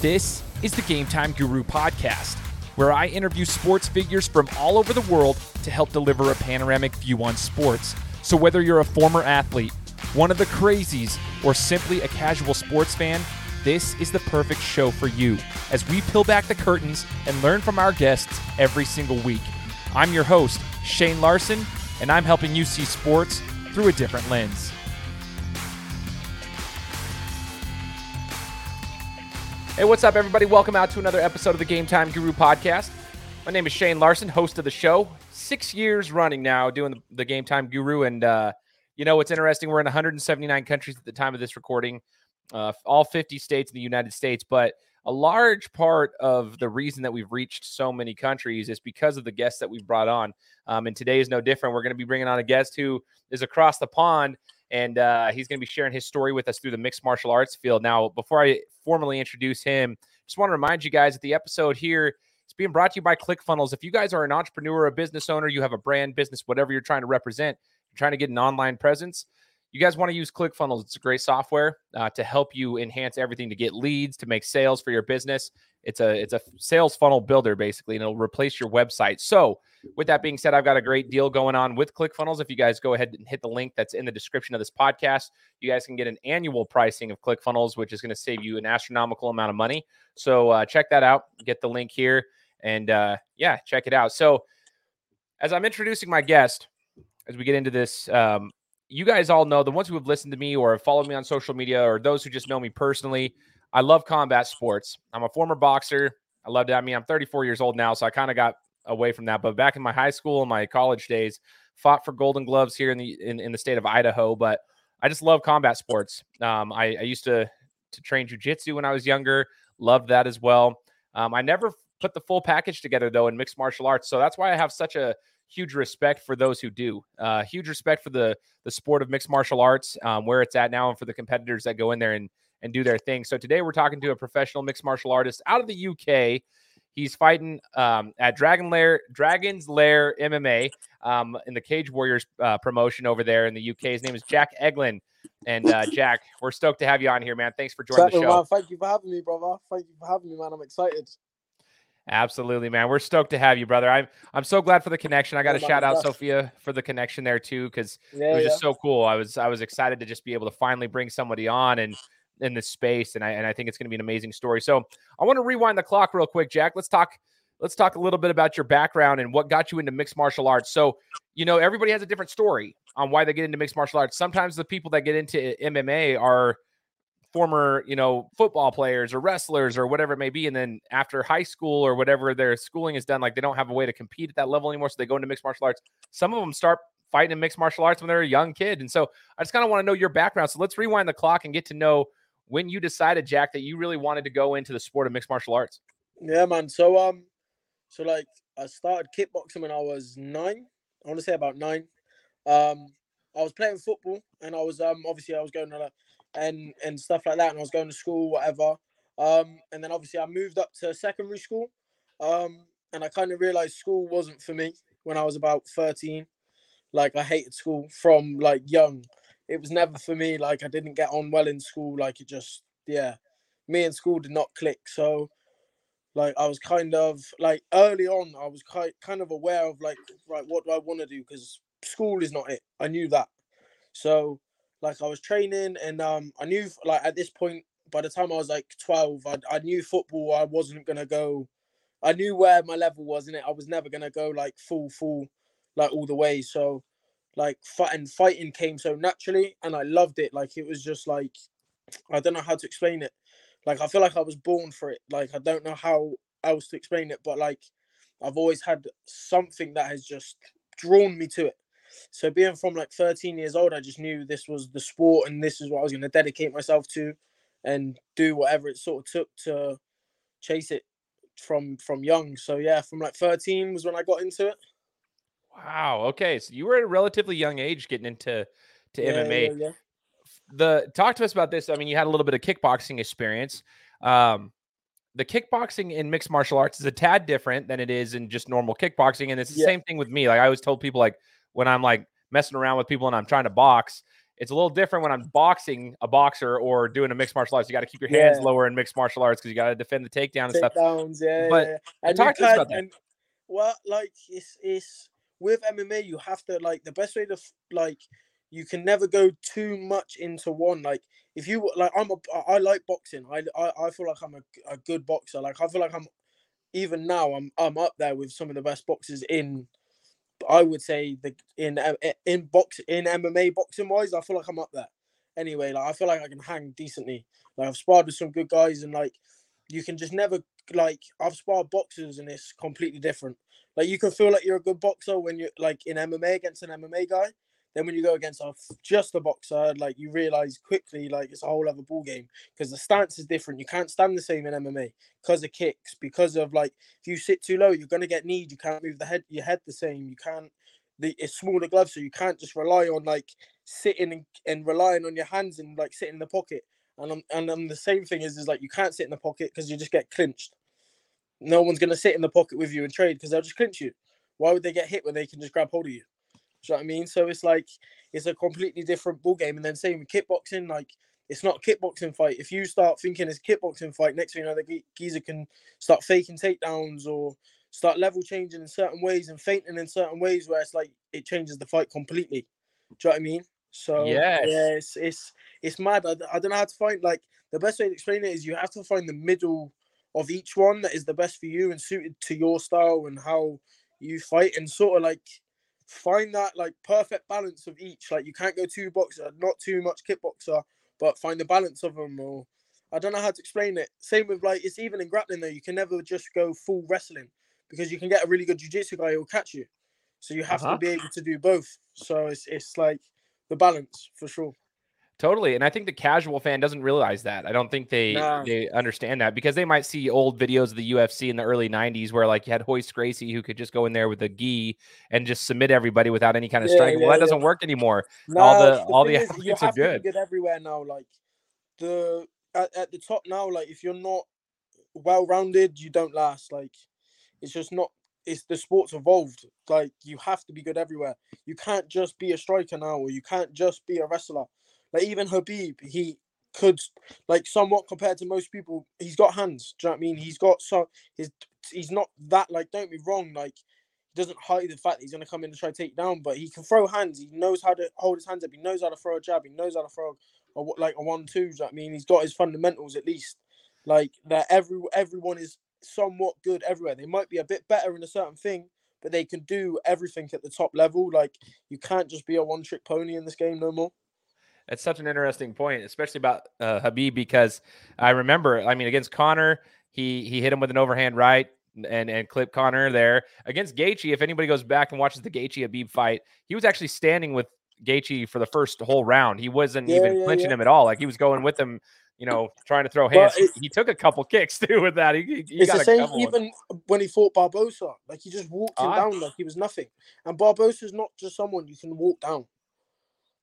This is the Game Time Guru podcast, where I interview sports figures from all over the world to help deliver a panoramic view on sports. So, whether you're a former athlete, one of the crazies, or simply a casual sports fan, this is the perfect show for you as we peel back the curtains and learn from our guests every single week. I'm your host, Shane Larson, and I'm helping you see sports through a different lens. Hey, what's up, everybody? Welcome out to another episode of the Game Time Guru podcast. My name is Shane Larson, host of the show. Six years running now doing the, the Game Time Guru. And, uh, you know, what's interesting, we're in 179 countries at the time of this recording, uh, all 50 states in the United States. But a large part of the reason that we've reached so many countries is because of the guests that we've brought on. Um, and today is no different. We're going to be bringing on a guest who is across the pond and uh, he's going to be sharing his story with us through the mixed martial arts field. Now, before I formally introduce him, just want to remind you guys that the episode here is being brought to you by ClickFunnels. If you guys are an entrepreneur, a business owner, you have a brand, business, whatever you're trying to represent, you're trying to get an online presence, you guys want to use ClickFunnels. It's a great software uh, to help you enhance everything to get leads, to make sales for your business. It's a it's a sales funnel builder basically, and it'll replace your website. So, with that being said, I've got a great deal going on with ClickFunnels. If you guys go ahead and hit the link that's in the description of this podcast, you guys can get an annual pricing of ClickFunnels, which is going to save you an astronomical amount of money. So uh, check that out. Get the link here, and uh, yeah, check it out. So, as I'm introducing my guest, as we get into this, um, you guys all know the ones who have listened to me or have followed me on social media, or those who just know me personally. I love combat sports. I'm a former boxer. I loved it. I mean, I'm 34 years old now, so I kind of got away from that. But back in my high school and my college days, fought for Golden Gloves here in the in, in the state of Idaho. But I just love combat sports. Um, I, I, used to to train jujitsu when I was younger. Loved that as well. Um, I never put the full package together though in mixed martial arts, so that's why I have such a huge respect for those who do. Uh, huge respect for the the sport of mixed martial arts, um, where it's at now, and for the competitors that go in there and and do their thing. So today we're talking to a professional mixed martial artist out of the UK. He's fighting um, at Dragon Lair, Dragon's Lair MMA um, in the Cage Warriors uh, promotion over there in the UK. His name is Jack Eglin. And uh, Jack, we're stoked to have you on here, man. Thanks for joining the show. Man, thank you for having me, brother. Thank you for having me, man. I'm excited. Absolutely, man. We're stoked to have you, brother. I'm I'm so glad for the connection. I got to shout out Sophia for the connection there too, because yeah, it was yeah. just so cool. I was I was excited to just be able to finally bring somebody on and in this space, and I and I think it's going to be an amazing story. So I want to rewind the clock real quick, Jack. Let's talk. Let's talk a little bit about your background and what got you into mixed martial arts. So, you know, everybody has a different story on why they get into mixed martial arts. Sometimes the people that get into MMA are former, you know, football players or wrestlers or whatever it may be. And then after high school or whatever their schooling is done, like they don't have a way to compete at that level anymore. So they go into mixed martial arts. Some of them start fighting in mixed martial arts when they're a young kid. And so I just kind of want to know your background. So let's rewind the clock and get to know when you decided, Jack, that you really wanted to go into the sport of mixed martial arts? Yeah, man. So um, so like I started kickboxing when I was nine. I want to say about nine. Um, I was playing football and I was um obviously I was going to and and stuff like that, and I was going to school, whatever. Um, and then obviously I moved up to secondary school. Um, and I kind of realized school wasn't for me when I was about 13. Like I hated school from like young it was never for me. Like I didn't get on well in school. Like it just, yeah, me and school did not click. So, like I was kind of like early on, I was quite kind of aware of like, right, what do I want to do? Because school is not it. I knew that. So, like I was training, and um, I knew like at this point, by the time I was like twelve, I I knew football. I wasn't gonna go. I knew where my level was in it. I was never gonna go like full, full, like all the way. So like fight and fighting came so naturally and I loved it. Like it was just like I don't know how to explain it. Like I feel like I was born for it. Like I don't know how else to explain it, but like I've always had something that has just drawn me to it. So being from like 13 years old, I just knew this was the sport and this is what I was going to dedicate myself to and do whatever it sort of took to chase it from from young. So yeah, from like 13 was when I got into it. Wow. Okay. So you were at a relatively young age getting into to yeah, MMA. Yeah, yeah. The talk to us about this. I mean, you had a little bit of kickboxing experience. Um, the kickboxing in mixed martial arts is a tad different than it is in just normal kickboxing, and it's the same thing with me. Like I always told people, like when I'm like messing around with people and I'm trying to box, It's a little different when I'm boxing a boxer or doing a mixed martial arts. You got to keep your hands Yeah. lower in mixed martial arts because you got to defend the takedown and stuff. Takedowns, yeah, But yeah. And talk you to us about that. well, like it's it's with MMA, you have to like the best way to like you can never go too much into one. Like if you like, I'm a I like boxing. I I, I feel like I'm a, a good boxer. Like I feel like I'm even now I'm I'm up there with some of the best boxers in. I would say the in uh, in box in MMA boxing wise, I feel like I'm up there. Anyway, like I feel like I can hang decently. Like I've sparred with some good guys, and like you can just never like I've sparred boxers, and it's completely different. Like you can feel like you're a good boxer when you're like in MMA against an MMA guy. Then when you go against a f- just a boxer, like you realize quickly, like it's a whole other ball game because the stance is different. You can't stand the same in MMA because of kicks, because of like if you sit too low, you're gonna get kneed. You can't move the head, your head the same. You can't. The, it's smaller gloves, so you can't just rely on like sitting and, and relying on your hands and like sitting in the pocket. And um, and um, the same thing is is like you can't sit in the pocket because you just get clinched. No one's gonna sit in the pocket with you and trade because they'll just clinch you. Why would they get hit when they can just grab hold of you? Do you know what I mean? So it's like it's a completely different ball game. And then same with kickboxing, like it's not a kickboxing fight. If you start thinking it's a kickboxing fight, next thing you know, the geezer can start faking takedowns or start level changing in certain ways and fainting in certain ways where it's like it changes the fight completely. Do you know what I mean? So Yes. yeah, it's it's it's mad. I, I don't know how to find like the best way to explain it is you have to find the middle of each one that is the best for you and suited to your style and how you fight and sort of like find that like perfect balance of each. Like you can't go too boxer, not too much kickboxer, but find the balance of them. Or I don't know how to explain it. Same with like it's even in grappling though. You can never just go full wrestling because you can get a really good jiu-jitsu guy who'll catch you. So you have Uh-huh. to be able to do both. So it's it's like the balance for sure. Totally. And I think the casual fan doesn't realize that. I don't think they Nah. they understand that because they might see old videos of the UFC in the early 90s where like you had Royce Gracie who could just go in there with a gi and just submit everybody without any kind of Yeah, striking. well, that yeah. doesn't work anymore. No, All the- all the is, you athletes are have to good. good everywhere now. Like the at, at the top now, like if you're not well rounded, you don't last. Like it's just not. It's the sport's evolved. Like you have to be good everywhere. You can't just be a striker now, or you can't just be a wrestler. Like even Khabib, he could like somewhat compared to most people. He's got hands. Do you know what I mean? He's got so his. He's not that like. Don't be wrong. Like he doesn't hide the fact that he's to come in and try to take down, but he can throw hands. He knows how to hold his hands up. He knows how to throw a jab. He knows how to throw a, like a one two. do you know I mean, he's got his fundamentals at least. Like that, every everyone is somewhat good everywhere. They might be a bit better in a certain thing, but they can do everything at the top level. Like you can't just be a one trick pony in this game no more. That's such an interesting point, especially about uh, Khabib, because I remember, I mean, against Conor, he he hit him with an overhand right and and clipped Conor there. Against Gaethje, if anybody goes back and watches the Gaethje Khabib fight, he was actually standing with Gaethje for the first whole round. He wasn't Yeah, even yeah, clinching yeah. him at all. Like he was going with him, you know, trying to throw hands. He- he took a couple kicks too with that. He, he- he it's got the same even when he fought Barbosa. Like he just walked him Ah. down like he was nothing. And Barbosa's not just someone you can walk down.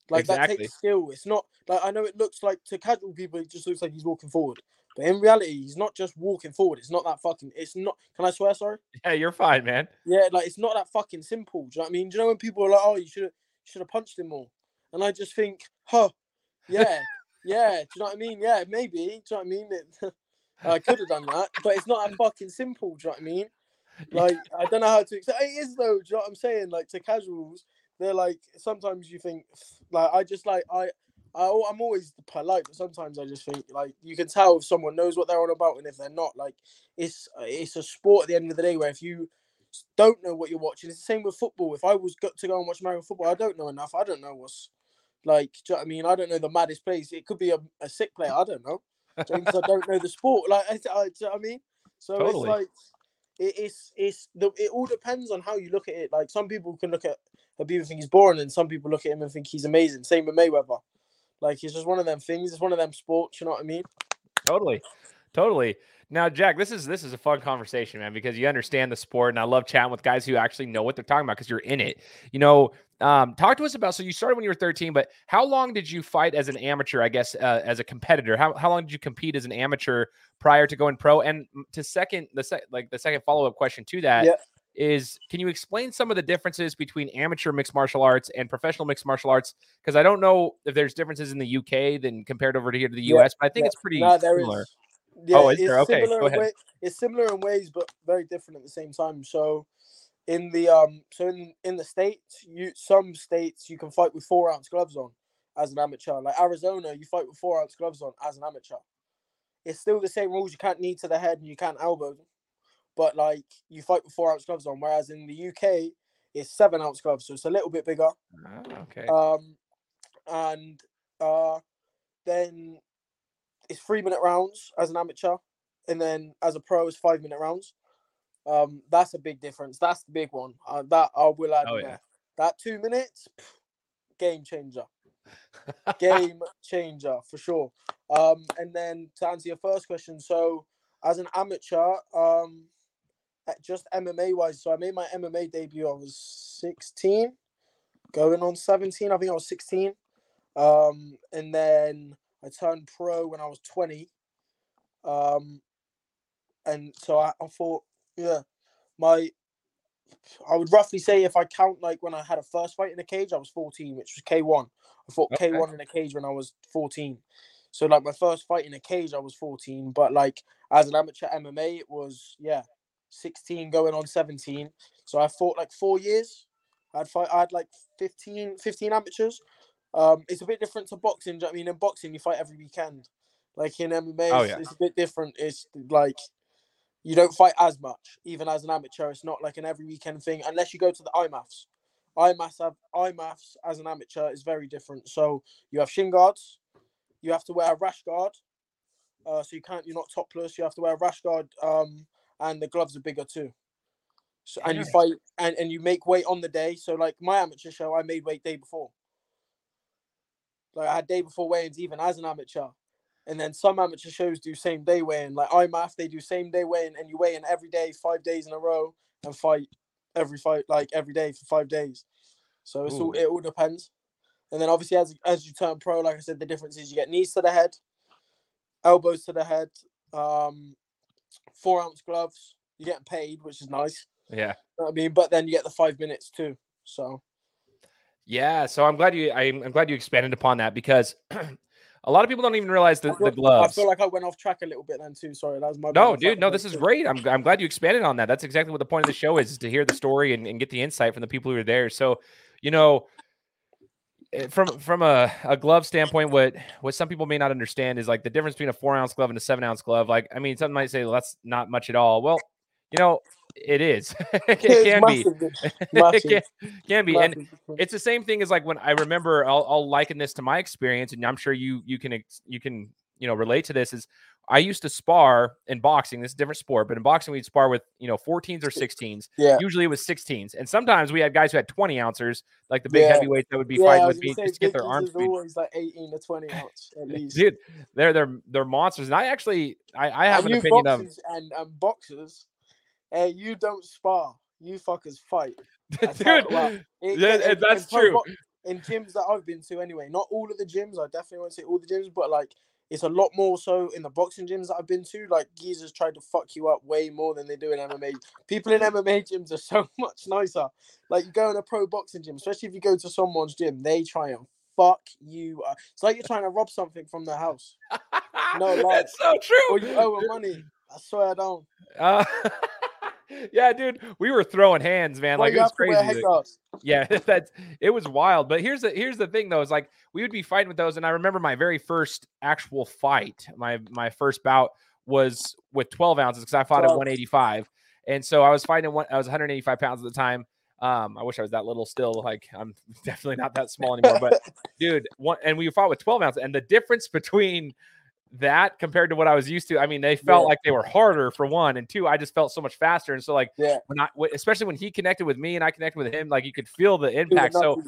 Like that Exactly. takes skill. It's not like I know it looks like to casual people it just looks like he's walking forward. But in reality, he's not just walking forward. It's not that fucking it's not can I swear sorry? Yeah, you're fine, man. Yeah, like it's not that fucking simple. Do you know what I mean? Do you know when people are like, Oh, you should have should have punched him more? And I just think, huh, yeah, yeah, do you know what I mean? Yeah, maybe. Do you know what I mean? It, I could have done that, but it's not that fucking simple. Do you know what I mean? Like I don't know how to. It is though. Do you know what I'm saying? Like to casuals, they're like sometimes you think like I just like I. I, I'm always polite, but sometimes I just think like you can tell if someone knows what they're on about and if they're not. Like it's it's a sport at the end of the day where if you don't know what you're watching, it's the same with football. If I was got to go and watch American football, I don't know enough. I don't know what's like. Do you know what I mean? I don't know the maddest plays. It could be a, a sick player. I don't know. Do you know what I don't know the sport. Like, I, I, do you know what I mean? So Totally. it's like it, it's it's the it all depends on how you look at it. Like some people can look at Khabib and think he's boring, and some people look at him and think he's amazing. Same with Mayweather. Like it's just one of them things. It's one of them sports. You know what I mean? Totally. Totally. Now, Jack, this is this is a fun conversation, man, because you understand the sport, and I love chatting with guys who actually know what they're talking about because you're in it. You know, um, talk to us about. So you started when you were 13, but how long did you fight as an amateur? I guess uh, as a competitor. How how long did you compete as an amateur prior to going pro? And to second the sec, like the second follow up question to that, Yeah. Is can you explain some of the differences between amateur mixed martial arts and professional mixed martial arts? Because I don't know if there's differences in the UK than compared over to here to the Yeah, US, but I think yeah. it's pretty No, similar. is. Yeah, Oh, is it's there? Okay, similar go in ahead. way- it's similar in ways, but very different at the same time. So, in the um, so in in the states, you some states you can fight with four ounce gloves on as an amateur. Like Arizona, you fight with four ounce gloves on as an amateur. It's still the same rules. You can't knee to the head and you can't elbow them, but like you fight with four ounce gloves on. Whereas in the UK, it's seven ounce gloves, so it's a little bit bigger. Ah, okay. Um, and uh, then it's three minute rounds as an amateur, and then as a pro, it's five minute rounds. Um, that's a big difference. That's the big one. Uh, that I will add. Oh, yeah. That two minutes, game changer. Game changer for sure. Um, and then to answer your first question, so as an amateur, um, just MMA wise, so I made my MMA debut. I was sixteen, going on seventeen. I think I was sixteen. Um, and then I turned pro when I was twenty. Um, and so I, I thought, yeah, my I would roughly say if I count like when I had a first fight in a cage, I was 14, which was K1. I fought Okay. K1 in a cage when I was 14. So like my first fight in a cage, I was 14. But like as an amateur MMA, it was yeah, 16 going on 17. So I fought like four years. I'd fight. I had like 15, 15 amateurs. Um, it's a bit different to boxing. you know I mean, in boxing you fight every weekend. Like in MMA, Oh, it's, yeah. it's a bit different. It's like you don't fight as much, even as an amateur. It's not like an every weekend thing, unless you go to the IMMAFs. IMMAFs have IMMAFs as an amateur is very different. So you have shin guards, you have to wear a rash guard, uh, so you can't. You're not topless. You have to wear a rash guard, um, and the gloves are bigger too. So and you fight and, and you make weight on the day. So like my amateur show, I made weight day before. Like I had day before weigh-ins even as an amateur. And then some amateur shows do same day weigh-in. Like IMMAF, they do same day weigh-in and you weigh in every day, five days in a row, and fight every fight like every day for five days. So it's all it all depends. And then obviously as as you turn pro, like I said, the difference is you get knees to the head, elbows to the head, um, four ounce gloves. You're getting paid, which is nice. yeah. You know I mean, but then you get the five minutes too. So Yeah, so I'm glad you I'm, I'm glad you expanded upon that because a lot of people don't even realize the, the gloves. I feel like I went off track a little bit then too. Sorry, that was my no, dude, no, this is great. I'm I'm glad you expanded on that. That's exactly what the point of the show is, is to hear the story and, and get the insight from the people who are there. So, you know, Eh, from from a, a glove standpoint, what what some people may not understand is like the difference between a four ounce glove and a seven ounce glove. Like, I mean, some might say well, that's not much at all. Well, you know, it is. it can be. massive, it can, can be. And massive difference. it's the same thing as like when I remember I'll, I'll liken this to my experience and I'm sure you you can you can you know relate to this is I used to spar in boxing this is a different sport but in boxing we'd spar with you know 14s or 16s yeah. usually it was 16s and sometimes we had guys who had 20 ounces like the big Yeah. heavyweights that would be Yeah, fighting with me just to get their arms always like 18 to 20 ounce at least. dude they're they're they're monsters and I actually I, I have and an opinion of and, and boxers, hey, you don't spar. You fuckers fight. I dude can't. It- yeah, and in- that's pro true In gyms that I've been to, anyway, not all of the gyms. I definitely won't say all the gyms, but like it's a lot more so in the boxing gyms that I've been to. Like geezers try to fuck you up way more than they do in MMA. People in MMA gyms are so much nicer. Like you go in a pro boxing gym, especially if you go to someone's gym, they try and fuck you. Up. It's like you're trying to rob something from their house, No lie. that's so true or you owe them money. I swear I don't. Uh, yeah, dude, we were throwing hands, man. Like it was have to wear crazy. yeah, that's it was wild. But here's the here's the thing though, is like we would be fighting with those, and I remember my very first actual fight, my my first bout was with 12 ounces because I fought at 185, and so I was fighting one. I was 185 pounds at the time. Um, I wish I was that little still. Like I'm definitely not that small anymore. But dude, one and we fought with 12 ounces, and the difference between that compared to what I was used to, I mean, they felt Yeah. like they were harder for one, and two, I just felt so much faster. And so, like, Yeah. when I, especially when he connected with me and I connected with him, like you could feel the impact. So,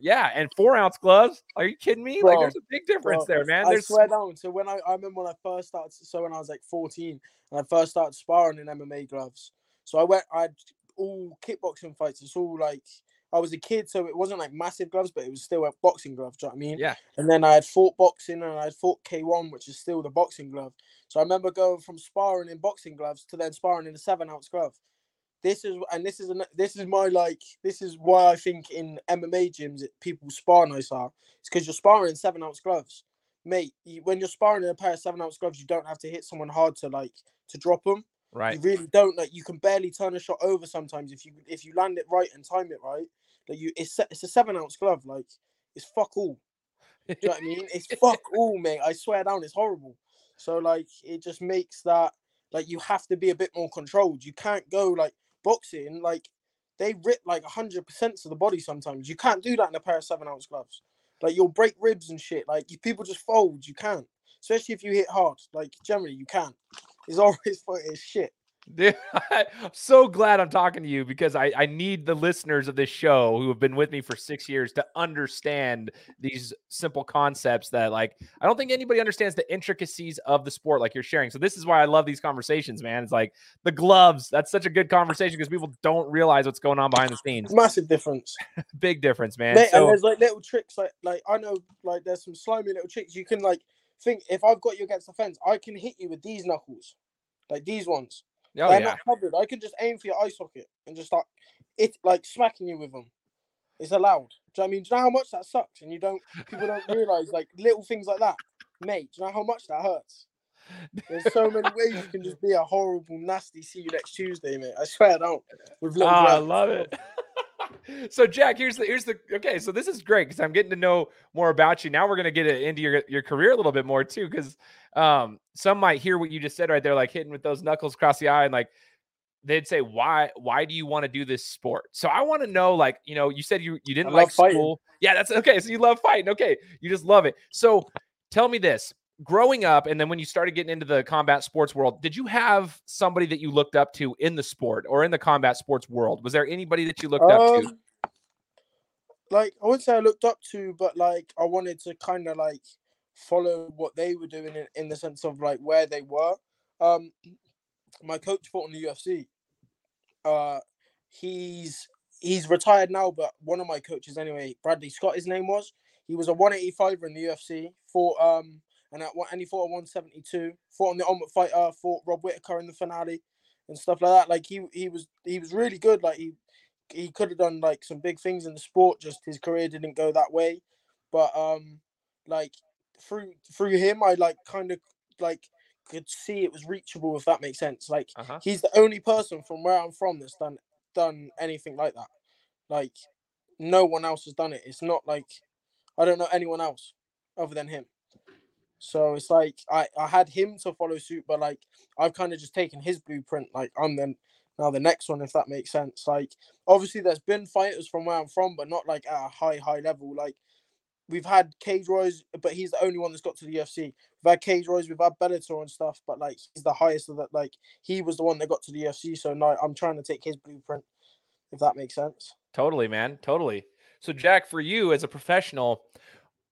yeah, and four ounce gloves. Are you kidding me? like, there's a big difference bro, there, man. I There's swear down. So when I, I remember when I first started, so when I was like 14, and I first started sparring in MMA gloves. So I went, I had all kickboxing fights. It's all like I was a kid, so it wasn't like massive gloves, but it was still a boxing glove. Do you know what I mean? Yeah. And then I had fought boxing, and I had fought K1, which is still the boxing glove. So I remember going from sparring in boxing gloves to then sparring in a seven ounce glove. this is and this is an, this is my like this is why I think in MMA gyms it, people spar nicer. It's because you're sparring in seven ounce gloves, mate. You, when you're sparring in a pair of seven ounce gloves, you don't have to hit someone hard to like to drop them. Right. You really don't like. You can barely turn a shot over sometimes if you if you land it right and time it right. Like you, it's it's a seven ounce glove. Like it's fuck all. Do you know what I mean? It's fuck all, mate. I swear down, it's horrible. So like it just makes that like you have to be a bit more controlled. You can't go like boxing, like they rip like hundred percent of the body sometimes. You can't do that in a pair of seven ounce gloves. Like you'll break ribs and shit. Like you, people just fold. You can't, especially if you hit hard. Like generally you can't. It's always it's shit. Dude, I'm so glad I'm talking to you because I, I need the listeners of this show who have been with me for six years to understand these simple concepts that like I don't think anybody understands the intricacies of the sport like you're sharing. So this is why I love these conversations, man. It's like the gloves. That's such a good conversation because people don't realize what's going on behind the scenes. Massive difference. Big difference, man. So- and there's like little tricks like like I know like there's some slimy little tricks you can like think if I've got you against the fence, I can hit you with these knuckles. Like these ones. oh They're yeah. not covered. I can just aim for your eye socket and just start it like smacking you with them. It's allowed. Do you know what I mean? Do you know how much that sucks? And you don't people don't realise like little things like that. Mate, do you know how much that hurts? There's so many ways you can just be a horrible, nasty see you next Tuesday, mate. I swear I don't. With Ah, I love it. so Jack, here's the here's the okay. So this is great because I'm getting to know more about you. Now we're gonna get it into your your career a little bit more too, because um, some might hear what you just said right there, like hitting with those knuckles across the eye, and like they'd say, why why do you want to do this sport? So I want to know, like you know, you said you you didn't like fighting. school. Yeah, that's okay. So you love fighting. Okay, you just love it. So tell me this. Growing up, and then when you started getting into the combat sports world, did you have somebody that you looked up to in the sport or in the combat sports world? Was there anybody that you looked up to? Um, Like I wouldn't say I looked up to, but like I wanted to kind of like follow what they were doing in, in the sense of like where they were. Um, my coach fought in the UFC. Uh, he's he's retired now, but one of my coaches anyway, Bradley Scott, his name was. He was a 185er in the UFC. for um and at one, and he fought at 172. Fought on the Ultimate Fighter. Fought Rob Whittaker in the finale and stuff like that. Like he he was he was really good. Like he he could have done like some big things in the sport. Just his career didn't go that way. But um, like through through him, I like kind of like could see it was reachable if that makes sense. Like Uh-huh. he's the only person from where I'm from that's done done anything like that. Like no one else has done it. It's not like I don't know anyone else other than him. So it's like I I had him to follow suit, but like I've kind of just taken his blueprint. Like I'm then now the next one, if that makes sense. Like obviously there's been fighters from where I'm from, but not like at a high high level. Like we've had Cage Warriors, but he's the only one that's got to the UFC. We've had Cage Warriors, we've had Bellator and stuff, but like he's the highest of that. Like he was the one that got to the UFC. So now I'm trying to take his blueprint, if that makes sense. Totally, man. Totally. So, mm. Jack, for you as a professional,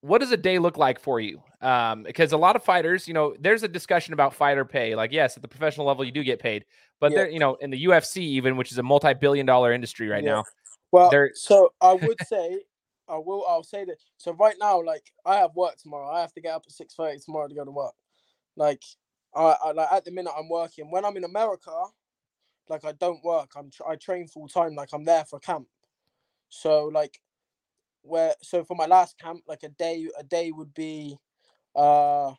what does a day look like for you? Um, because a lot of fighters, you know, there's a discussion about fighter pay. Like, yes, at the professional level, you do get paid, but Yeah. there, you know, in the UFC, even which is a multi-billion-dollar industry right Yeah. now. Well, so I would say, I will. I'll say that. So right now, like I have work tomorrow. I have to get up at six thirty tomorrow to go to work. Like, I, I like at the minute I'm working. When I'm in America, like I don't work. I'm I train full time. Like I'm there for camp. So like, where so for my last camp, like a day a day would be, uh,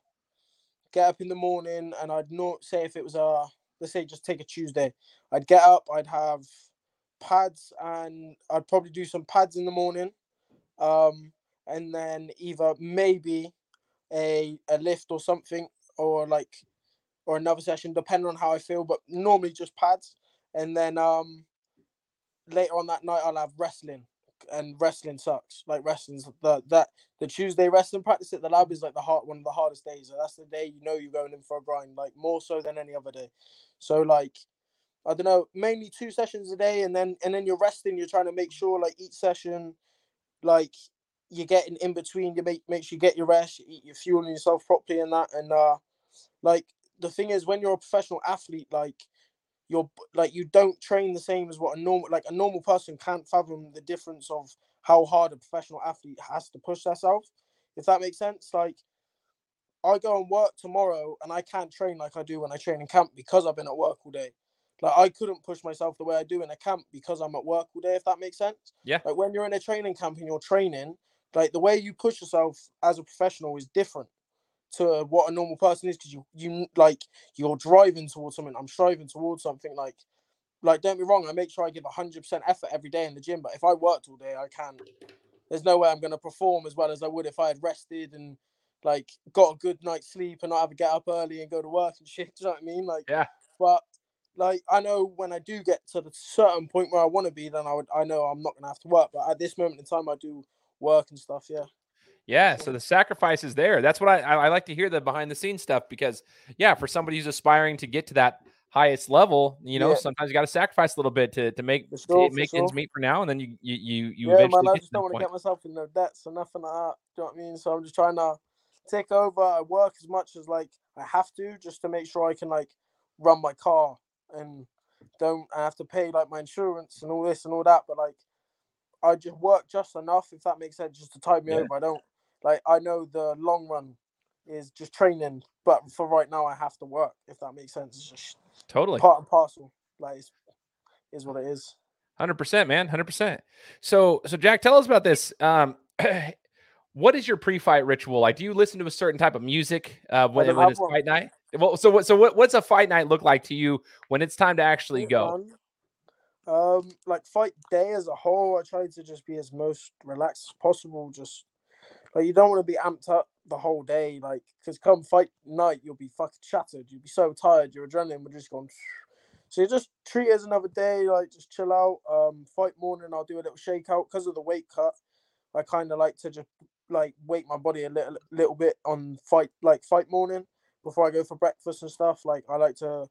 get up in the morning and I'd not say if it was a let's say just take a Tuesday. I'd get up. I'd have pads and I'd probably do some pads in the morning. Um, and then either maybe a a lift or something or like or another session depending on how I feel, but normally just pads. And then um later on that night I'll have wrestling and wrestling sucks. Like wrestling's the that the Tuesday wrestling practice at the lab is like the hard one of the hardest days. So that's the day you know you're going in for a grind, like more so than any other day. So like I don't know, mainly two sessions a day, and then and then you're resting. You're trying to make sure like each session, like you're getting in between. You make make sure you get your rest, you you're fueling yourself properly, and that. And uh, like the thing is, when you're a professional athlete, like you're like you don't train the same as what a normal like a normal person can't fathom the difference of how hard a professional athlete has to push themselves. If that makes sense, like. I go and work tomorrow and I can't train like I do when I train in camp because I've been at work all day Like I couldn't push myself the way I do in a camp because I'm at work all day. If that makes sense. Yeah. Like when you're in a training camp and you're training, like the way you push yourself as a professional is different to what a normal person is because you you like you're driving towards something. I'm striving towards something like like don't be wrong. I make sure I give hundred percent effort every day in the gym. But if I worked all day, I can't. There's no way I'm gonna perform as well as I would if I had rested and like got a good night's sleep and not have to get up early and go to work and shit. Do you know what I mean? Like Yeah. But like I know when I do get to the certain point where I want to be, then I would I know I'm not gonna have to work. But at this moment in time, I do work and stuff. Yeah. Yeah, so the sacrifice is there. That's what I, I like to hear the behind the scenes stuff because yeah, for somebody who's aspiring to get to that highest level, you know, Yeah. sometimes you got to sacrifice a little bit to to make For to sure, make ends meet for now, and then you you you, you yeah, eventually man, I just don't want to get myself in no debts or nothing like that. Do you know what I mean? So I'm just trying to take over. I work as much as like I have to just to make sure I can like run my car and don't I have to pay like my insurance and all this and all that. But like I just work just enough, if that makes sense, just to tide me Yeah. over. I don't like I know the long run is just training, but for right now I have to work, if that makes sense. It's just Totally. part and parcel. Like it's, is what it is. Hundred percent, man. Hundred percent. So, so Jack, tell us about this. Um, what is your pre-fight ritual? Like, do you listen to a certain type of music uh, when, when it's one. fight night? Well, so what? So what? What's a fight night look like to you when it's time to actually go? Um, like fight day as a whole, I try to just be as most relaxed as possible. Just like you don't want to be amped up the whole day, like because come fight night, you'll be fucking shattered. You'll be so tired, your adrenaline will just gone. So you just treat it as another day, like just chill out. Um, fight morning, I'll do a little shake out because of the weight cut. I kind of like to just like wake my body a little little bit on fight like fight morning before I go for breakfast and stuff. Like I like to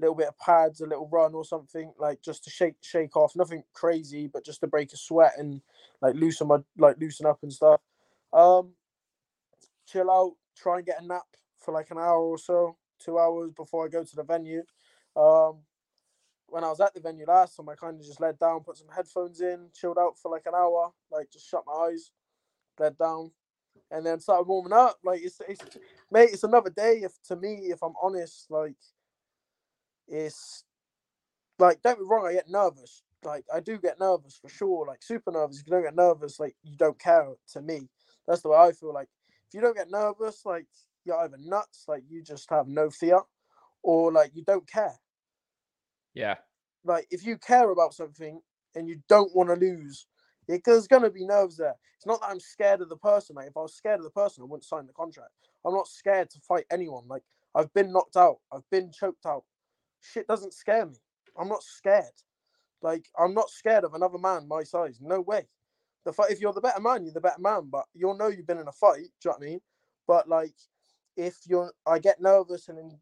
little bit of pads, a little run or something, like just to shake shake off. Nothing crazy, but just to break a sweat and like loosen my like loosen up and stuff. Um, chill out, try and get a nap for like an hour or so, two hours before I go to the venue. Um, when I was at the venue last time, I kind of just laid down, put some headphones in, chilled out for like an hour, like just shut my eyes, laid down, and then started warming up. Like it's, it's mate, it's another day. If to me, if I'm honest, like it's like don't be wrong, I get nervous. Like I do get nervous for sure, like super nervous. If you don't get nervous, like you don't care. To me, that's the way I feel. Like if you don't get nervous, like you're either nuts, like you just have no fear, or like you don't care. Yeah. Like if you care about something and you don't want to lose, it, there's gonna be nerves there. It's not that I'm scared of the person. Like if I was scared of the person, I wouldn't sign the contract. I'm not scared to fight anyone. Like I've been knocked out, I've been choked out. Shit doesn't scare me. I'm not scared. Like I'm not scared of another man my size. No way. The fight. If you're the better man, you're the better man. But you'll know you've been in a fight. Do you know what I mean? But like, if you're, I get nervous and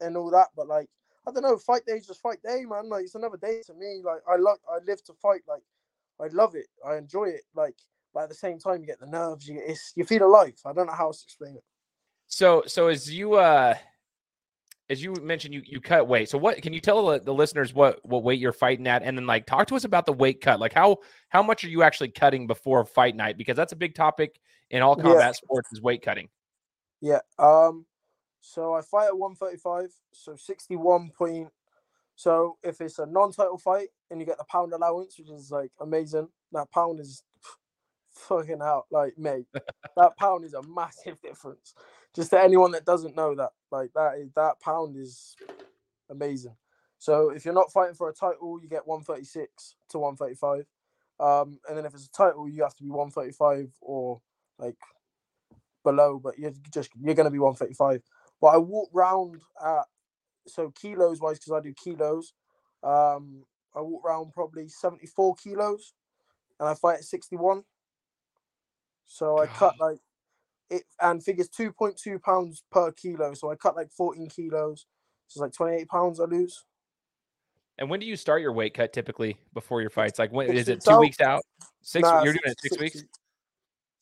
and all that. But like, I don't know. Fight day's just fight day, man. Like it's another day to me. Like I like, I live to fight. Like I love it. I enjoy it. Like, but at the same time, you get the nerves. You it's you feel alive. I don't know how else to explain it. So, so as you uh, as you mentioned, you you cut weight. So, what can you tell the, the listeners what what weight you're fighting at, and then like talk to us about the weight cut. Like how how much are you actually cutting before fight night? Because that's a big topic in all Yeah. combat sports is weight cutting. Yeah. Um. So I fight at 135. So 61 point. So if it's a non-title fight and you get the pound allowance, which is like amazing, that pound is fucking out. Like, mate, that pound is a massive difference. Just to anyone that doesn't know that, like that is that pound is amazing. So if you're not fighting for a title, you get 136 to 135. Um, and then if it's a title, you have to be 135 or like below, but you're just you're gonna be 135. But I walk round at so kilos wise because I do kilos. Um, I walk around probably 74 kilos, and I fight at 61. So I cut like it and figures 2.2 pounds per kilo. So I cut like 14 kilos. So it's like 28 pounds I lose. And when do you start your weight cut typically before your fights? Like when Six is it two out. weeks out? Six Nah, you're doing it six, weeks?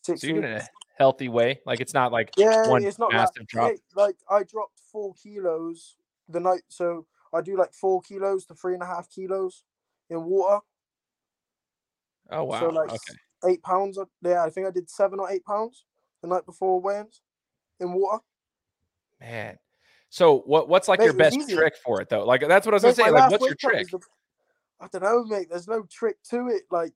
Six So you're doing it in a healthy way. Like it's not like Yeah, one it's not massive drop. Mate, like I dropped four kilos the night, so I do like four kilos to three and a half kilos in water. Oh wow. So like okay. Eight pounds. Yeah, I think I did seven or eight pounds the night before weigh-ins in water. Man. So what what's like Mate, your best easier. trick for it though? Like that's what I was gonna say. Like what's your trick? the- I don't know, mate. There's no trick to it. Like,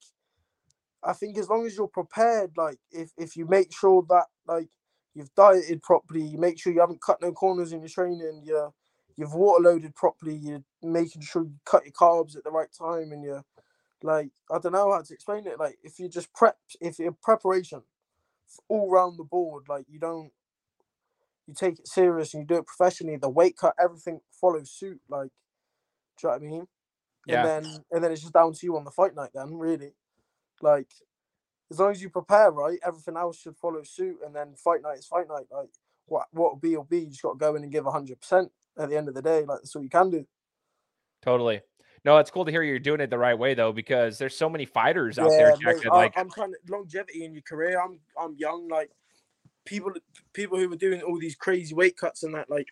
I think as long as you're prepared, like if if you make sure that like you've dieted properly, you make sure you haven't cut no corners in your training, you're you've water loaded properly, you're making sure you cut your carbs at the right time, and you're like I don't know how to explain it. Like if you just prep, if your preparation all round the board, like you don't you take it serious and you do it professionally, the weight cut, everything follows suit. Like, do you know what I mean? Yeah. And then and then it's just down to you on the fight night. Then really, like, as long as you prepare right, everything else should follow suit. And then fight night is fight night. Like, what what will be will be. You just got to go in and give hundred percent at the end of the day. Like that's all you can do. Totally. No, it's cool to hear you're doing it the right way though, because there's so many fighters out there, Jack, mate, like I'm trying to longevity in your career. I'm I'm young. Like people people who were doing all these crazy weight cuts and that, like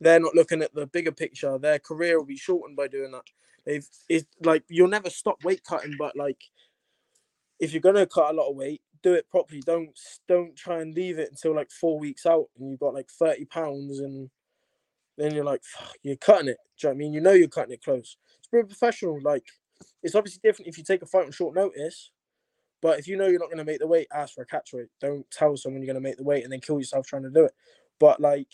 they're not looking at the bigger picture. Their career will be shortened by doing that. They've it's like you'll never stop weight cutting, but like if you're gonna cut a lot of weight, do it properly. Don't don't try and leave it until like four weeks out and you've got like 30 pounds and then you're like, Fuck, you're cutting it. Do you know what I mean? You know you're cutting it close. It's very professional. Like it's obviously different if you take a fight on short notice. But if you know you're not going to make the weight, ask for a catch weight. Don't tell someone you're going to make the weight and then kill yourself trying to do it. But like,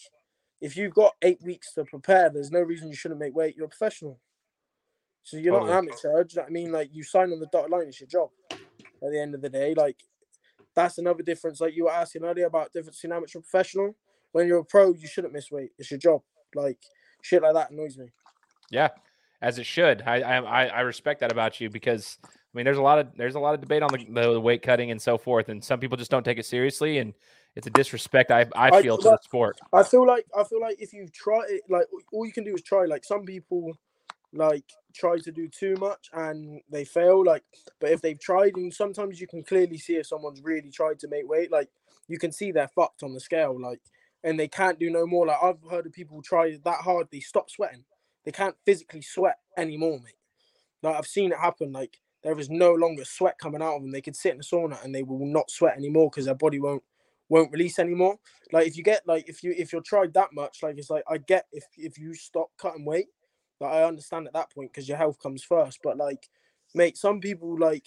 if you've got eight weeks to prepare, there's no reason you shouldn't make weight. You're a professional, so you're not an amateur. Do you know what I mean? Like, you sign on the dotted line. It's your job. At the end of the day, like that's another difference. Like you were asking earlier about difference between amateur and professional. When you're a pro, you shouldn't miss weight. It's your job. Like shit like that annoys me. Yeah, as it should. I I I respect that about you because I mean, there's a lot of there's a lot of debate on the, the weight cutting and so forth, and some people just don't take it seriously, and it's a disrespect I I I- feel to the sport. I feel like I feel like if you try it, like all you can do is try. Like some people, like try to do too much and they fail. Like, but if they've tried, and sometimes you can clearly see if someone's really tried to make weight. Like, you can see they're fucked on the scale. Like, and they can't do no more. Like I've heard of people try that hard, they stop sweating. They can't physically sweat anymore, mate. Like I've seen it happen. Like there is no longer sweat coming out of them. They can sit in the sauna and they will not sweat anymore because their body won't won't release anymore. Like if you get like if you if you're tried that much, like it's like I get if if you stop cutting weight, like I understand at that point because your health comes first. But like, mate, some people like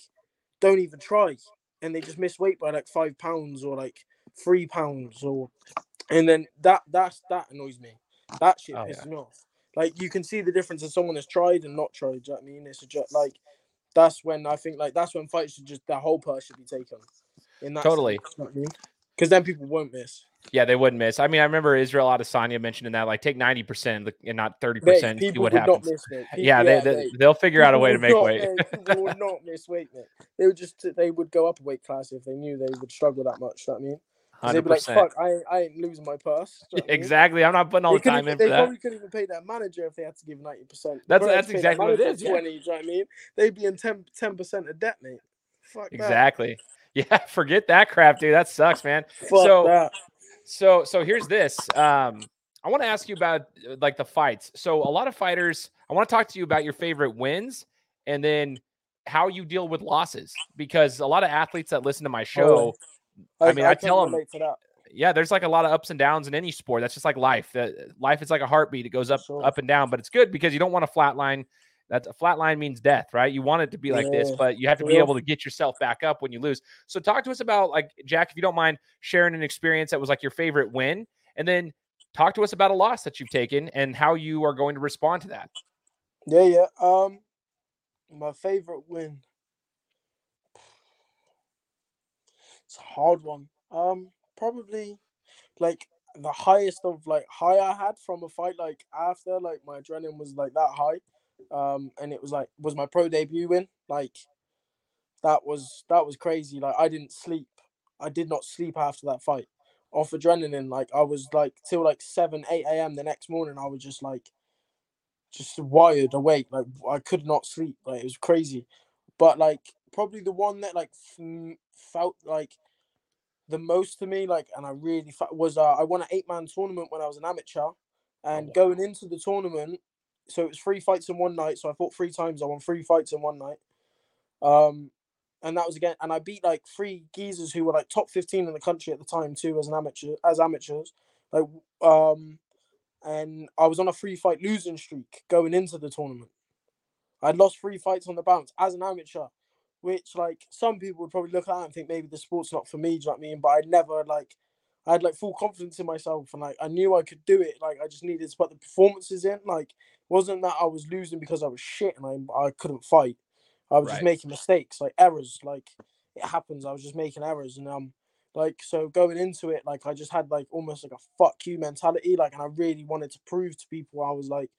don't even try and they just miss weight by like five pounds or like three pounds or and then that that's that annoys me. That shit Oh, yeah. pisses me off. Like you can see the difference in someone that's tried and not tried. Do you know what I mean? It's just like that's when I think like that's when fights should just the whole purse should be taken. In that Totally. Because then people won't miss. Yeah, they wouldn't miss. I mean, I remember Israel Adesanya mentioning that, like, take ninety percent and not thirty percent. See what happens. People- Yeah, they, they, they'll figure out a way to make weight. people would not miss weight, mate. They would just they would go up a weight class if they knew they would struggle that much. You know what I mean? 'Cause they'd Hundred be like. "Fuck, I, I ain't losing my purse." You know what I mean? Exactly. I'm not putting all They the time in they that. probably couldn't even pay their manager if they had to give ninety percent. That's- that's exactly what it is, yeah. Twenty, do you know what I mean? They'd be in 10 percent of debt, mate. Fuck Exactly. Yeah, forget that crap, dude. That sucks, man. Fuck So- that. So so here's this. Um, I want to ask you about uh, like the fights. So a lot of fighters. I want to talk to you about your favorite wins, and then how you deal with losses. Because a lot of athletes that listen to my show, I mean, I can tell 'em- relate to that. yeah, there's like a lot of ups and downs in any sport. That's just like life. That life is like a heartbeat. It goes up Sure. up and down, but it's good because you don't want to flatline. That's a flatline means death, right? You want it to be like this, but you have to be able to get yourself back up when you lose. So talk to us about like Jack, if you don't mind sharing an experience that was like your favorite win, and then talk to us about a loss that you've taken and how you are going to respond to that. Yeah, yeah. Um, my favorite win. It's a hard one. Um, probably like the highest of like high I had from a fight. Like after, like my adrenaline was like that high. Um, and it was like was my pro debut win. Like that was that was crazy. Like I didn't sleep. I did not sleep after that fight. Off adrenaline, like I was like till like seven, eight a.m. the next morning. I was just like just wired awake. Like I could not sleep. Like it was crazy. But like probably the one that like f- felt like the most to me, like, and I really was uh, I won an eight man tournament when I was an amateur, and wow. going into the tournament, so it was three fights in one night. So I fought three times. I won three fights in one night. Um, and that was again, and I beat like three geezers who were like top fifteen in the country at the time too, as an amateur, as amateurs. Like, um, and I was on a three fight losing streak going into the tournament. I'd lost three fights on the bounce as an amateur, which like some people would probably look at and think maybe the sport's not for me. Do you know what I mean? But I never like I had like full confidence in myself and like I knew I could do it. Like I just needed to put the performances in. Like wasn't that I was losing because I was shit and I I couldn't fight. I was right. just making mistakes, like errors. Like it happens. I was just making errors and um like so going into it, like I just had like almost like a fuck you mentality. Like and I really wanted to prove to people I was like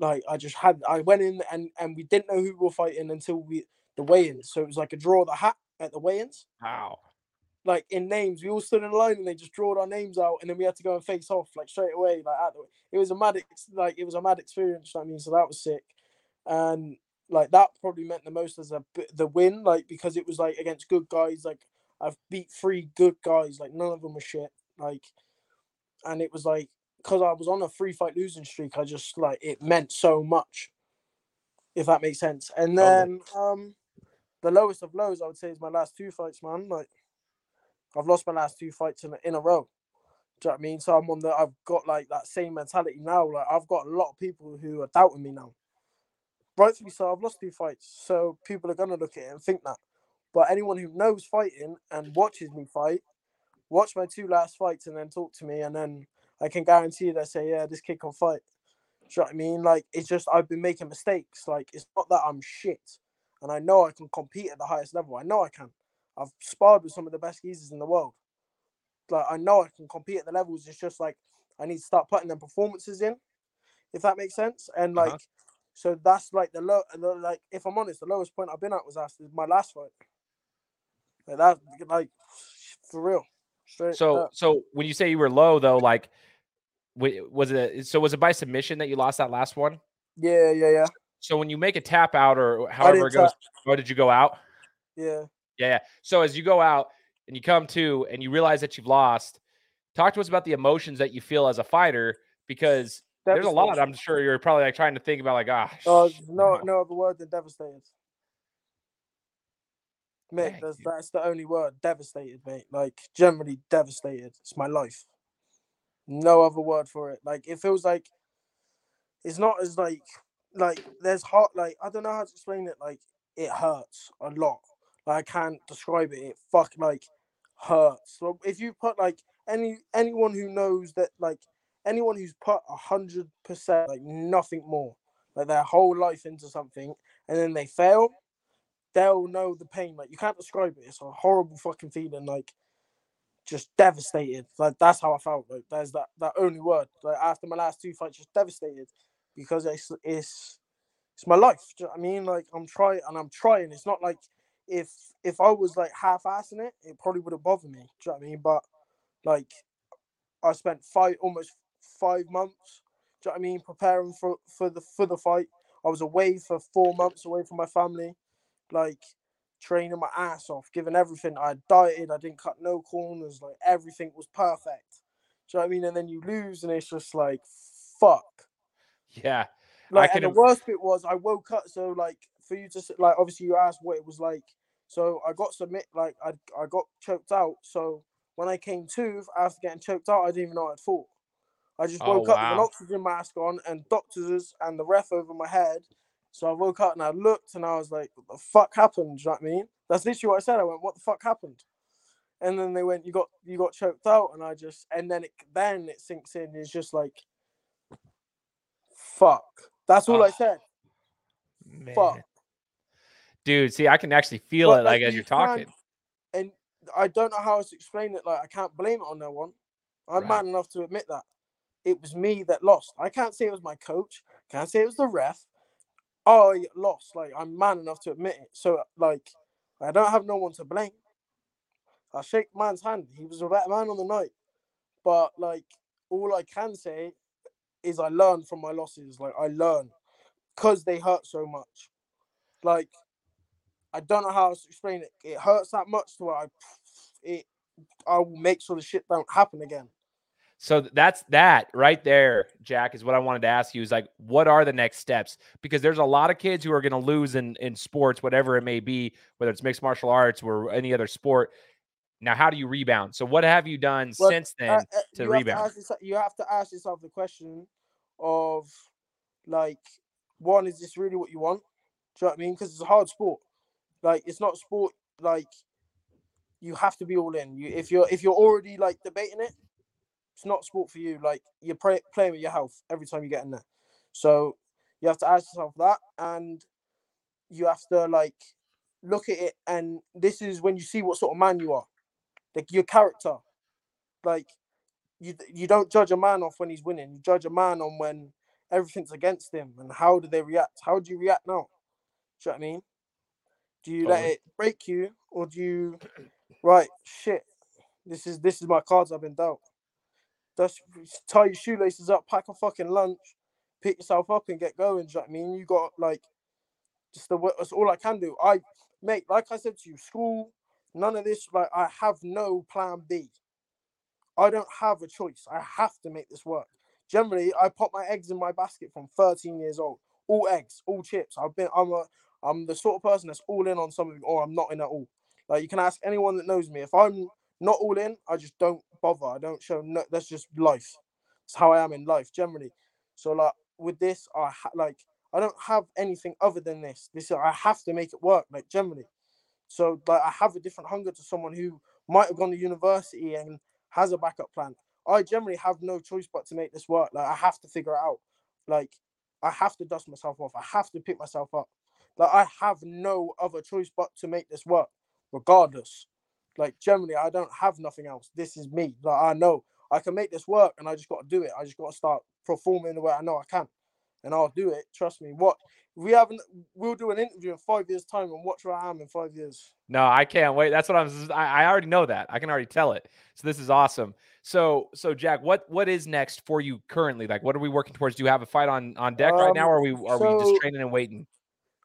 like I just had I went in and and we didn't know who we were fighting until we the weigh-ins. So it was like a draw the hat at the weigh-ins. Wow like in names. We all stood in a line and they just drawed our names out, and then we had to go and face off like straight away. Like at the, it was a mad ex- like it was a mad experience. I mean, so that was sick, and like that probably meant the most as a the win, like because it was like against good guys. Like I've beat three good guys, like none of them were shit. Like, and it was like because I was on a free fight losing streak, I just like it meant so much. If that makes sense. And then um the lowest of lows I would say is my last two fights, man. Like I've lost my last two fights in a, in a row. Do you know what I mean? So I'm on the I've got like that same mentality now. Like I've got a lot of people who are doubting me now. Rightfully so, I've lost two fights. So people are gonna look at it and think that. But anyone who knows fighting and watches me fight, watch my two last fights and then talk to me and then I can guarantee they say, Yeah, this kid can fight. Do you know what I mean? Like it's just I've been making mistakes. Like it's not that I'm shit. And I know I can compete at the highest level. I know I can. I've sparred with some of the best geezers in the world. Like I know I can compete at the levels. It's just like I need to start putting them performances in, if that makes sense. And like, uh-huh. so that's like the low. Like if I'm honest, the lowest point I've been at was after my last fight. Like that, like for real. Straight so up. so when you say you were low though, like was it so was it by submission that you lost that last one? Yeah, yeah, yeah. So when you make a tap out or however it goes, tap. or did you go out? Yeah. Yeah, yeah. So as you go out and you come to and you realize that you've lost, talk to us about the emotions that you feel as a fighter because there's a lot. I'm sure you're probably like trying to think about like, ah. Oh, no, no other word than devastated. Mate, that's, that's the only word. Devastated, mate. Like generally devastated. It's my life. No other word for it. Like it feels like it's not as like like there's heart like I don't know how to explain it. Like it hurts a lot. Like, I can't describe it. It fuck like hurts. So if you put like any anyone who knows that like anyone who's put a hundred percent like nothing more like their whole life into something and then they fail, they'll know the pain. Like you can't describe it. It's a horrible fucking feeling. Like just devastated. Like that's how I felt. Like there's that that only word. Like after my last two fights, just devastated because it's it's it's my life. You know I mean? Like I'm trying and I'm trying. It's not like if if I was like half assing it, it probably would have bothered me. Do you know what I mean? But like I spent five almost five months, do you know what I mean, preparing for for the for the fight. I was away for four months away from my family, like training my ass off, giving everything. I dieted, I didn't cut no corners, like everything was perfect. Do you know what I mean? And then you lose, and it's just like fuck. Yeah. Like, and the worst bit was I woke up. So like for you to like, obviously you asked what it was like. So I got submit like I I got choked out. So when I came to after getting choked out, I didn't even know I'd fought. I just woke oh, up wow. with an oxygen mask on and doctors and the ref over my head. So I woke up and I looked and I was like, "What the fuck happened?" Do you know what I mean? That's literally what I said. I went, "What the fuck happened?" And then they went, "You got you got choked out," and I just and then it then it sinks in. It's just like, "Fuck." That's all oh, I said. Man. Fuck dude. See, I can actually feel but, it like, as you are talking. And I don't know how else to explain it. Like I can't blame it on no one. I'm right. man enough to admit that it was me that lost. I can't say it was my coach. Can't say it was the ref. I lost. Like I'm man enough to admit it. So like I don't have no one to blame. I shake man's hand. He was a better man on the night. But like all I can say is I learned from my losses. Like I learned because they hurt so much. Like I don't know how else to explain it. It hurts that much to where I it I will make sure the shit don't happen again. So that's that right there, Jack, is what I wanted to ask you is like, what are the next steps? Because there's a lot of kids who are going to lose in, in sports, whatever it may be, whether it's mixed martial arts or any other sport. Now, how do you rebound? So, what have you done Well, since then Uh, uh, to you rebound? Have to yourself, you have to ask yourself the question of like, one, is this really what you want? Do you know what I mean? Because it's a hard sport. Like, it's not sport like you have to be all in. You if you're if you're already like debating it, it's not sport for you. Like you're playing with your health every time you get in there. So you have to ask yourself that, and you have to like look at it. And this is when you see what sort of man you are, like your character. Like you you don't judge a man off when he's winning. You judge a man on when everything's against him and how do they react? How do you react now? Do you know what I mean? Do you let it break you or do you right shit? This is this is my cards I've been dealt. Just tie your shoelaces up, pack a fucking lunch, pick yourself up and get going. Do you know what I mean? You got like just the that's all I can do. I mate, like I said to you, school, none of this, like I have no plan B. I don't have a choice. I have to make this work. Generally, I pop my eggs in my basket from 13 years old. All eggs, all chips. I've been I'm a I'm the sort of person that's all in on something or I'm not in at all. Like you can ask anyone that knows me. If I'm not all in, I just don't bother. I don't show no that's just life. It's how I am in life generally. So like with this, I ha- like I don't have anything other than this. This I have to make it work, like generally. So like I have a different hunger to someone who might have gone to university and has a backup plan. I generally have no choice but to make this work. Like I have to figure it out. Like I have to dust myself off. I have to pick myself up. Like I have no other choice but to make this work, regardless. Like generally, I don't have nothing else. This is me. Like I know I can make this work, and I just got to do it. I just got to start performing the way I know I can, and I'll do it. Trust me. What we haven't, we'll do an interview in five years' time and watch where I am in five years. No, I can't wait. That's what I'm. I, I already know that. I can already tell it. So this is awesome. So so Jack, what what is next for you currently? Like, what are we working towards? Do you have a fight on on deck right now, Um, or are we are we just training and waiting?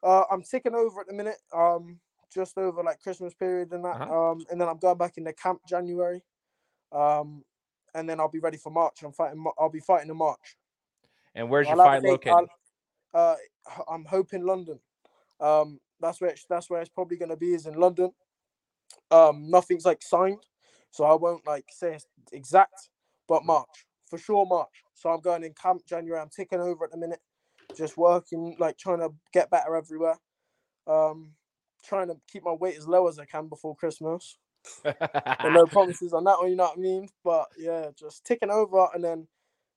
Uh, I'm ticking over at the minute. Um, just over like Christmas period and that. Uh-huh. Um, and then I'm going back in the camp January. Um, and then I'll be ready for March. I'm fighting. I'll be fighting in March. And where's your fight located? I'll- uh, I'm hoping London. Um, that's where it's, that's where it's probably going to be is in London. Um, nothing's like signed, so I won't like say exact, but March for sure March. So I'm going in camp January. I'm ticking over at the minute, just working like trying to get better everywhere. Um, trying to keep my weight as low as I can before Christmas. No promises on that one, you know what I mean? But yeah, just ticking over and then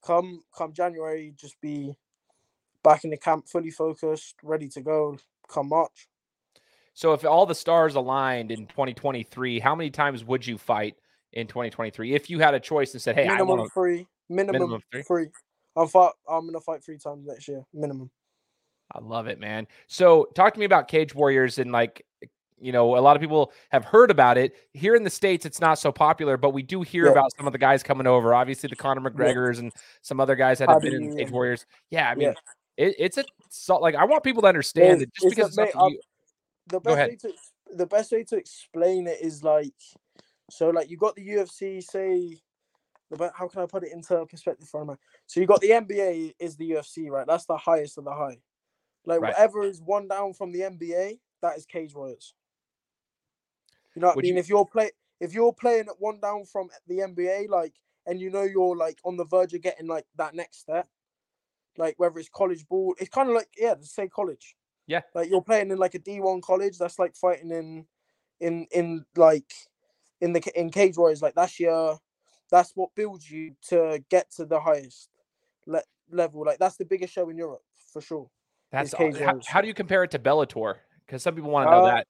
come come January, just be back in the camp, fully focused, ready to go come March. so if all the stars aligned in 2023, how many times would you fight in 2023 if you had a choice and said, "Hey, I minimum want to"? three. Minimum, minimum three? three. I'm fight I'm gonna fight three times next year. Minimum. I love it, man. So talk to me about Cage Warriors and like you know, a lot of people have heard about it. Here in the States, it's not so popular, but we do hear Yeah. about some of the guys coming over. Obviously, the Conor McGregors and some other guys that have been in Paddy Cage Warriors. Yeah, I mean, Yeah. it, it's a so, like I want people to understand It's- that just it's because it's mate, something I've- you, the best way to the best way to explain it is like so like you got the UFC say be- how can I put it into perspective for me? So you got the NBA is the UFC, right? That's the highest of the high. Like Right. whatever is one down from the NBA, that is Cage Warriors. You know what Would I mean? you- If you're play if you're playing at one down from the NBA, like and you know you're like on the verge of getting like that next step, like whether it's college ball, it's kind of like yeah, just say college. Yeah. Like you're playing in like a D1 college, that's like fighting in in in like in the in Cage Warriors, like that's your that's what builds you to get to the highest le- level. Like that's the biggest show in Europe for sure. that's how, how do you compare it to Bellator? Because some people want to know Uh, that.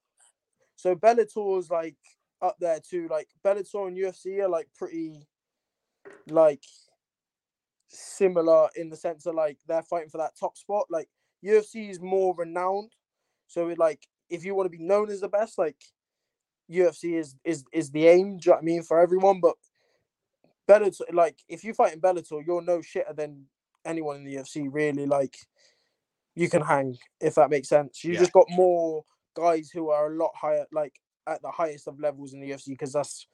So Bellator's like up there too. Like Bellator and UFC are like pretty like similar in the sense of like they're fighting for that top spot. Like UFC is more renowned. So it like if you want to be known as the best, like UFC is is is the aim, do you know what I mean, for everyone. But Bellator like if you fight in Bellator, you're no shitter than anyone in the UFC, really. Like you can hang, if that makes sense. You Yeah. just got more guys who are a lot higher, like at the highest of levels in the UFC, because that's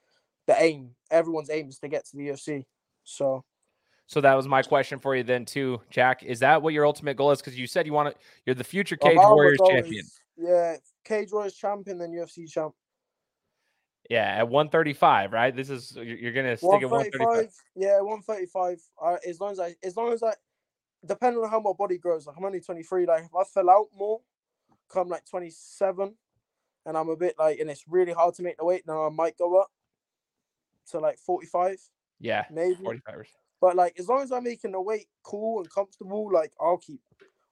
the aim. Everyone's aim is to get to the UFC. So So that was my question for you then too, Jack. Is that what your ultimate goal is? Because you said you want to, you're the future Cage Warriors champion. is- yeah, Cage Warriors champion, then UFC champ. Yeah, at 135, right? This is you're gonna stick at 135. Yeah, 135. Uh, as long as I, as long as I, depending on how my body grows, like I'm only 23. Like if I fell out more, come like 27, and I'm a bit like, and it's really hard to make the weight, then I might go up to like 45. Yeah, maybe 45. But like as long as I'm making the weight cool and comfortable, like I'll keep,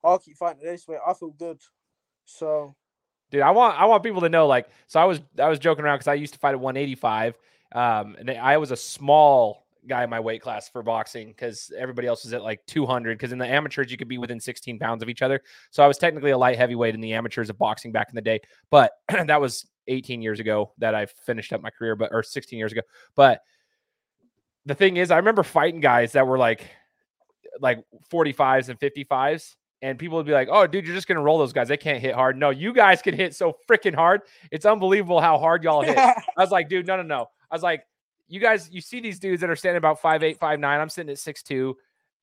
I'll keep fighting this way. I feel good. So dude. I want I want people to know like so I was I was joking around because I used to fight at 185, um, and I was a small guy in my weight class for boxing because everybody else was at like 200 because in the amateurs you could be within 16 pounds of each other so i was technically a light heavyweight in the amateurs of boxing back in the day but that was 18 years ago that i finished up my career but or 16 years ago but the thing is i remember fighting guys that were like like 45s and 55s and people would be like, "Oh, dude, you're just gonna roll those guys. They can't hit hard." No, you guys can hit so freaking hard. It's unbelievable how hard y'all hit. I was like, dude, no, no, no. I was like, you guys, you see these dudes that are standing about five eight, five nine. I'm sitting at six two,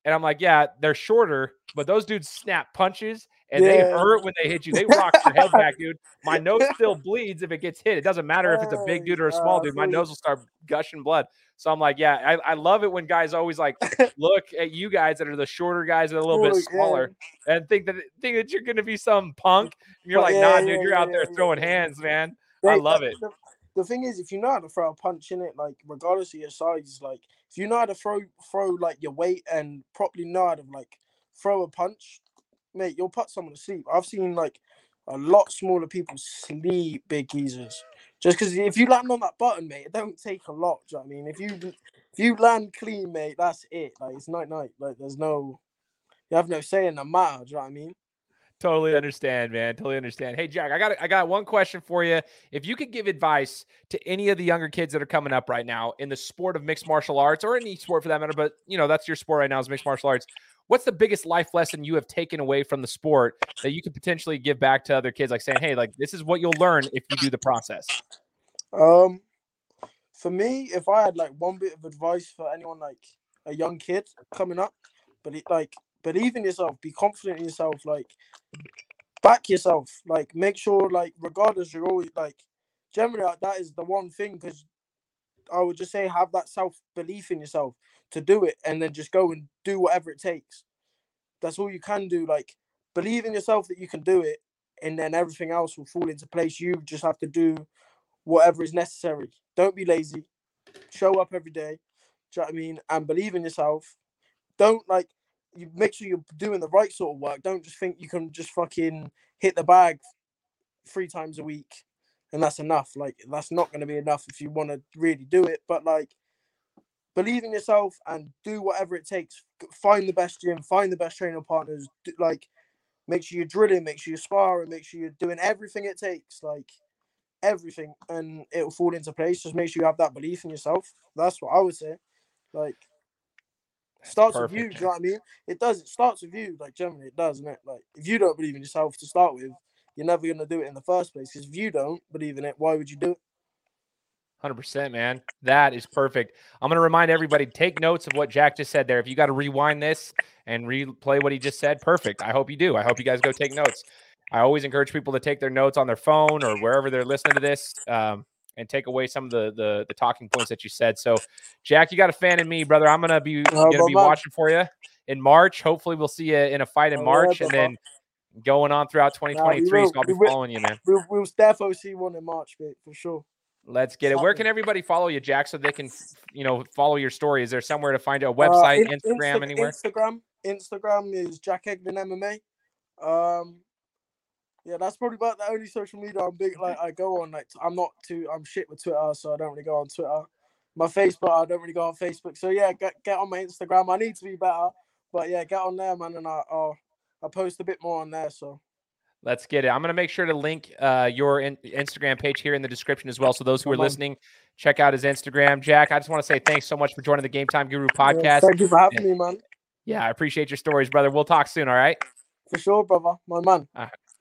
and I'm like, yeah, they're shorter, but those dudes snap punches and yeah. they hurt when they hit you. They rock your head back, dude. My nose still bleeds if it gets hit. It doesn't matter if it's a big dude or a small dude. My nose will start gushing blood. So I'm like, yeah, I, I love it when guys always like look at you guys that are the shorter guys and a little bit smaller and think that think that you're gonna be some punk. And you're like, nah, dude, you're out there throwing hands, man. I love it. The, thing is, if you know how to throw a punch in it, like regardless of your size, like if you know how to throw throw like your weight and properly know how to like throw a punch, mate, you'll put someone to sleep. I've seen like a lot smaller people sleep big geezers. Just because if you land on that button, mate, it don't take a lot. Do you know what I mean? If you if you land clean, mate, that's it. Like it's night night. Like there's no you have no say in the matter. Do you know what I mean? Totally understand, man. Totally understand. Hey, Jack, I got I got one question for you. If you could give advice to any of the younger kids that are coming up right now in the sport of mixed martial arts or any sport for that matter, but you know that's your sport right now is mixed martial arts. What's the biggest life lesson you have taken away from the sport that you could potentially give back to other kids, like saying, "Hey, like this is what you'll learn if you do the process." Um, for me, if I had like one bit of advice for anyone like a young kid coming up, but it like believe in yourself, be confident in yourself, like back yourself, like make sure like regardless you're always like generally like, that is the one thing because I would just say have that self belief in yourself to do it and then just go and do whatever it takes. That's all you can do. Like believe in yourself that you can do it and then everything else will fall into place. You just have to do whatever is necessary. Don't be lazy. Show up every day. Do you know what I mean? And believe in yourself. Don't like you make sure you're doing the right sort of work. Don't just think you can just fucking hit the bag three times a week and that's enough. Like that's not going to be enough if you want to really do it. But like, believe in yourself and do whatever it takes. Find the best gym, find the best training partners. Do, like, make sure you're drilling, make sure you're sparring, make sure you're doing everything it takes. Like everything, and it'll fall into place. Just make sure you have that belief in yourself. That's what I would say. Like starts Perfect. with you. Do you know what I mean? It does. It starts with you. Like generally, it does, not it? Like if you don't believe in yourself to start with, you're never gonna do it in the first place. Because if you don't believe in it, why would you do it? Hundred percent, man. That is perfect. I'm gonna remind everybody take notes of what Jack just said there. If you got to rewind this and replay what he just said, perfect. I hope you do. I hope you guys go take notes. I always encourage people to take their notes on their phone or wherever they're listening to this. Um, and take away some of the, the, the talking points that you said. So, Jack, you got a fan in me, brother. I'm gonna be gonna be watching for you in March. Hopefully, we'll see you in a fight in March, and then going on throughout 2023. Nah, so I'll be we following you, man. We'll, we'll definitely see one in March, mate, for sure. Let's get it. Where can everybody follow you, Jack, so they can, you know, follow your story? Is there somewhere to find you? A website, uh, in, Instagram, Insta- anywhere? Instagram. Instagram is Jack Eglin MMA. Um, yeah, that's probably about the only social media I'm big. Like I go on. Like I'm not too. I'm shit with Twitter, so I don't really go on Twitter. My Facebook, I don't really go on Facebook. So yeah, get get on my Instagram. I need to be better, but yeah, get on there, man, and I I'll, I'll post a bit more on there. So. Let's get it. I'm going to make sure to link uh, your in- Instagram page here in the description as well. So those who are listening, check out his Instagram. Jack, I just want to say thanks so much for joining the Game Time Guru podcast. Yeah, thank you for having and, me, man. Yeah, I appreciate your stories, brother. We'll talk soon. All right. For sure, brother. My man.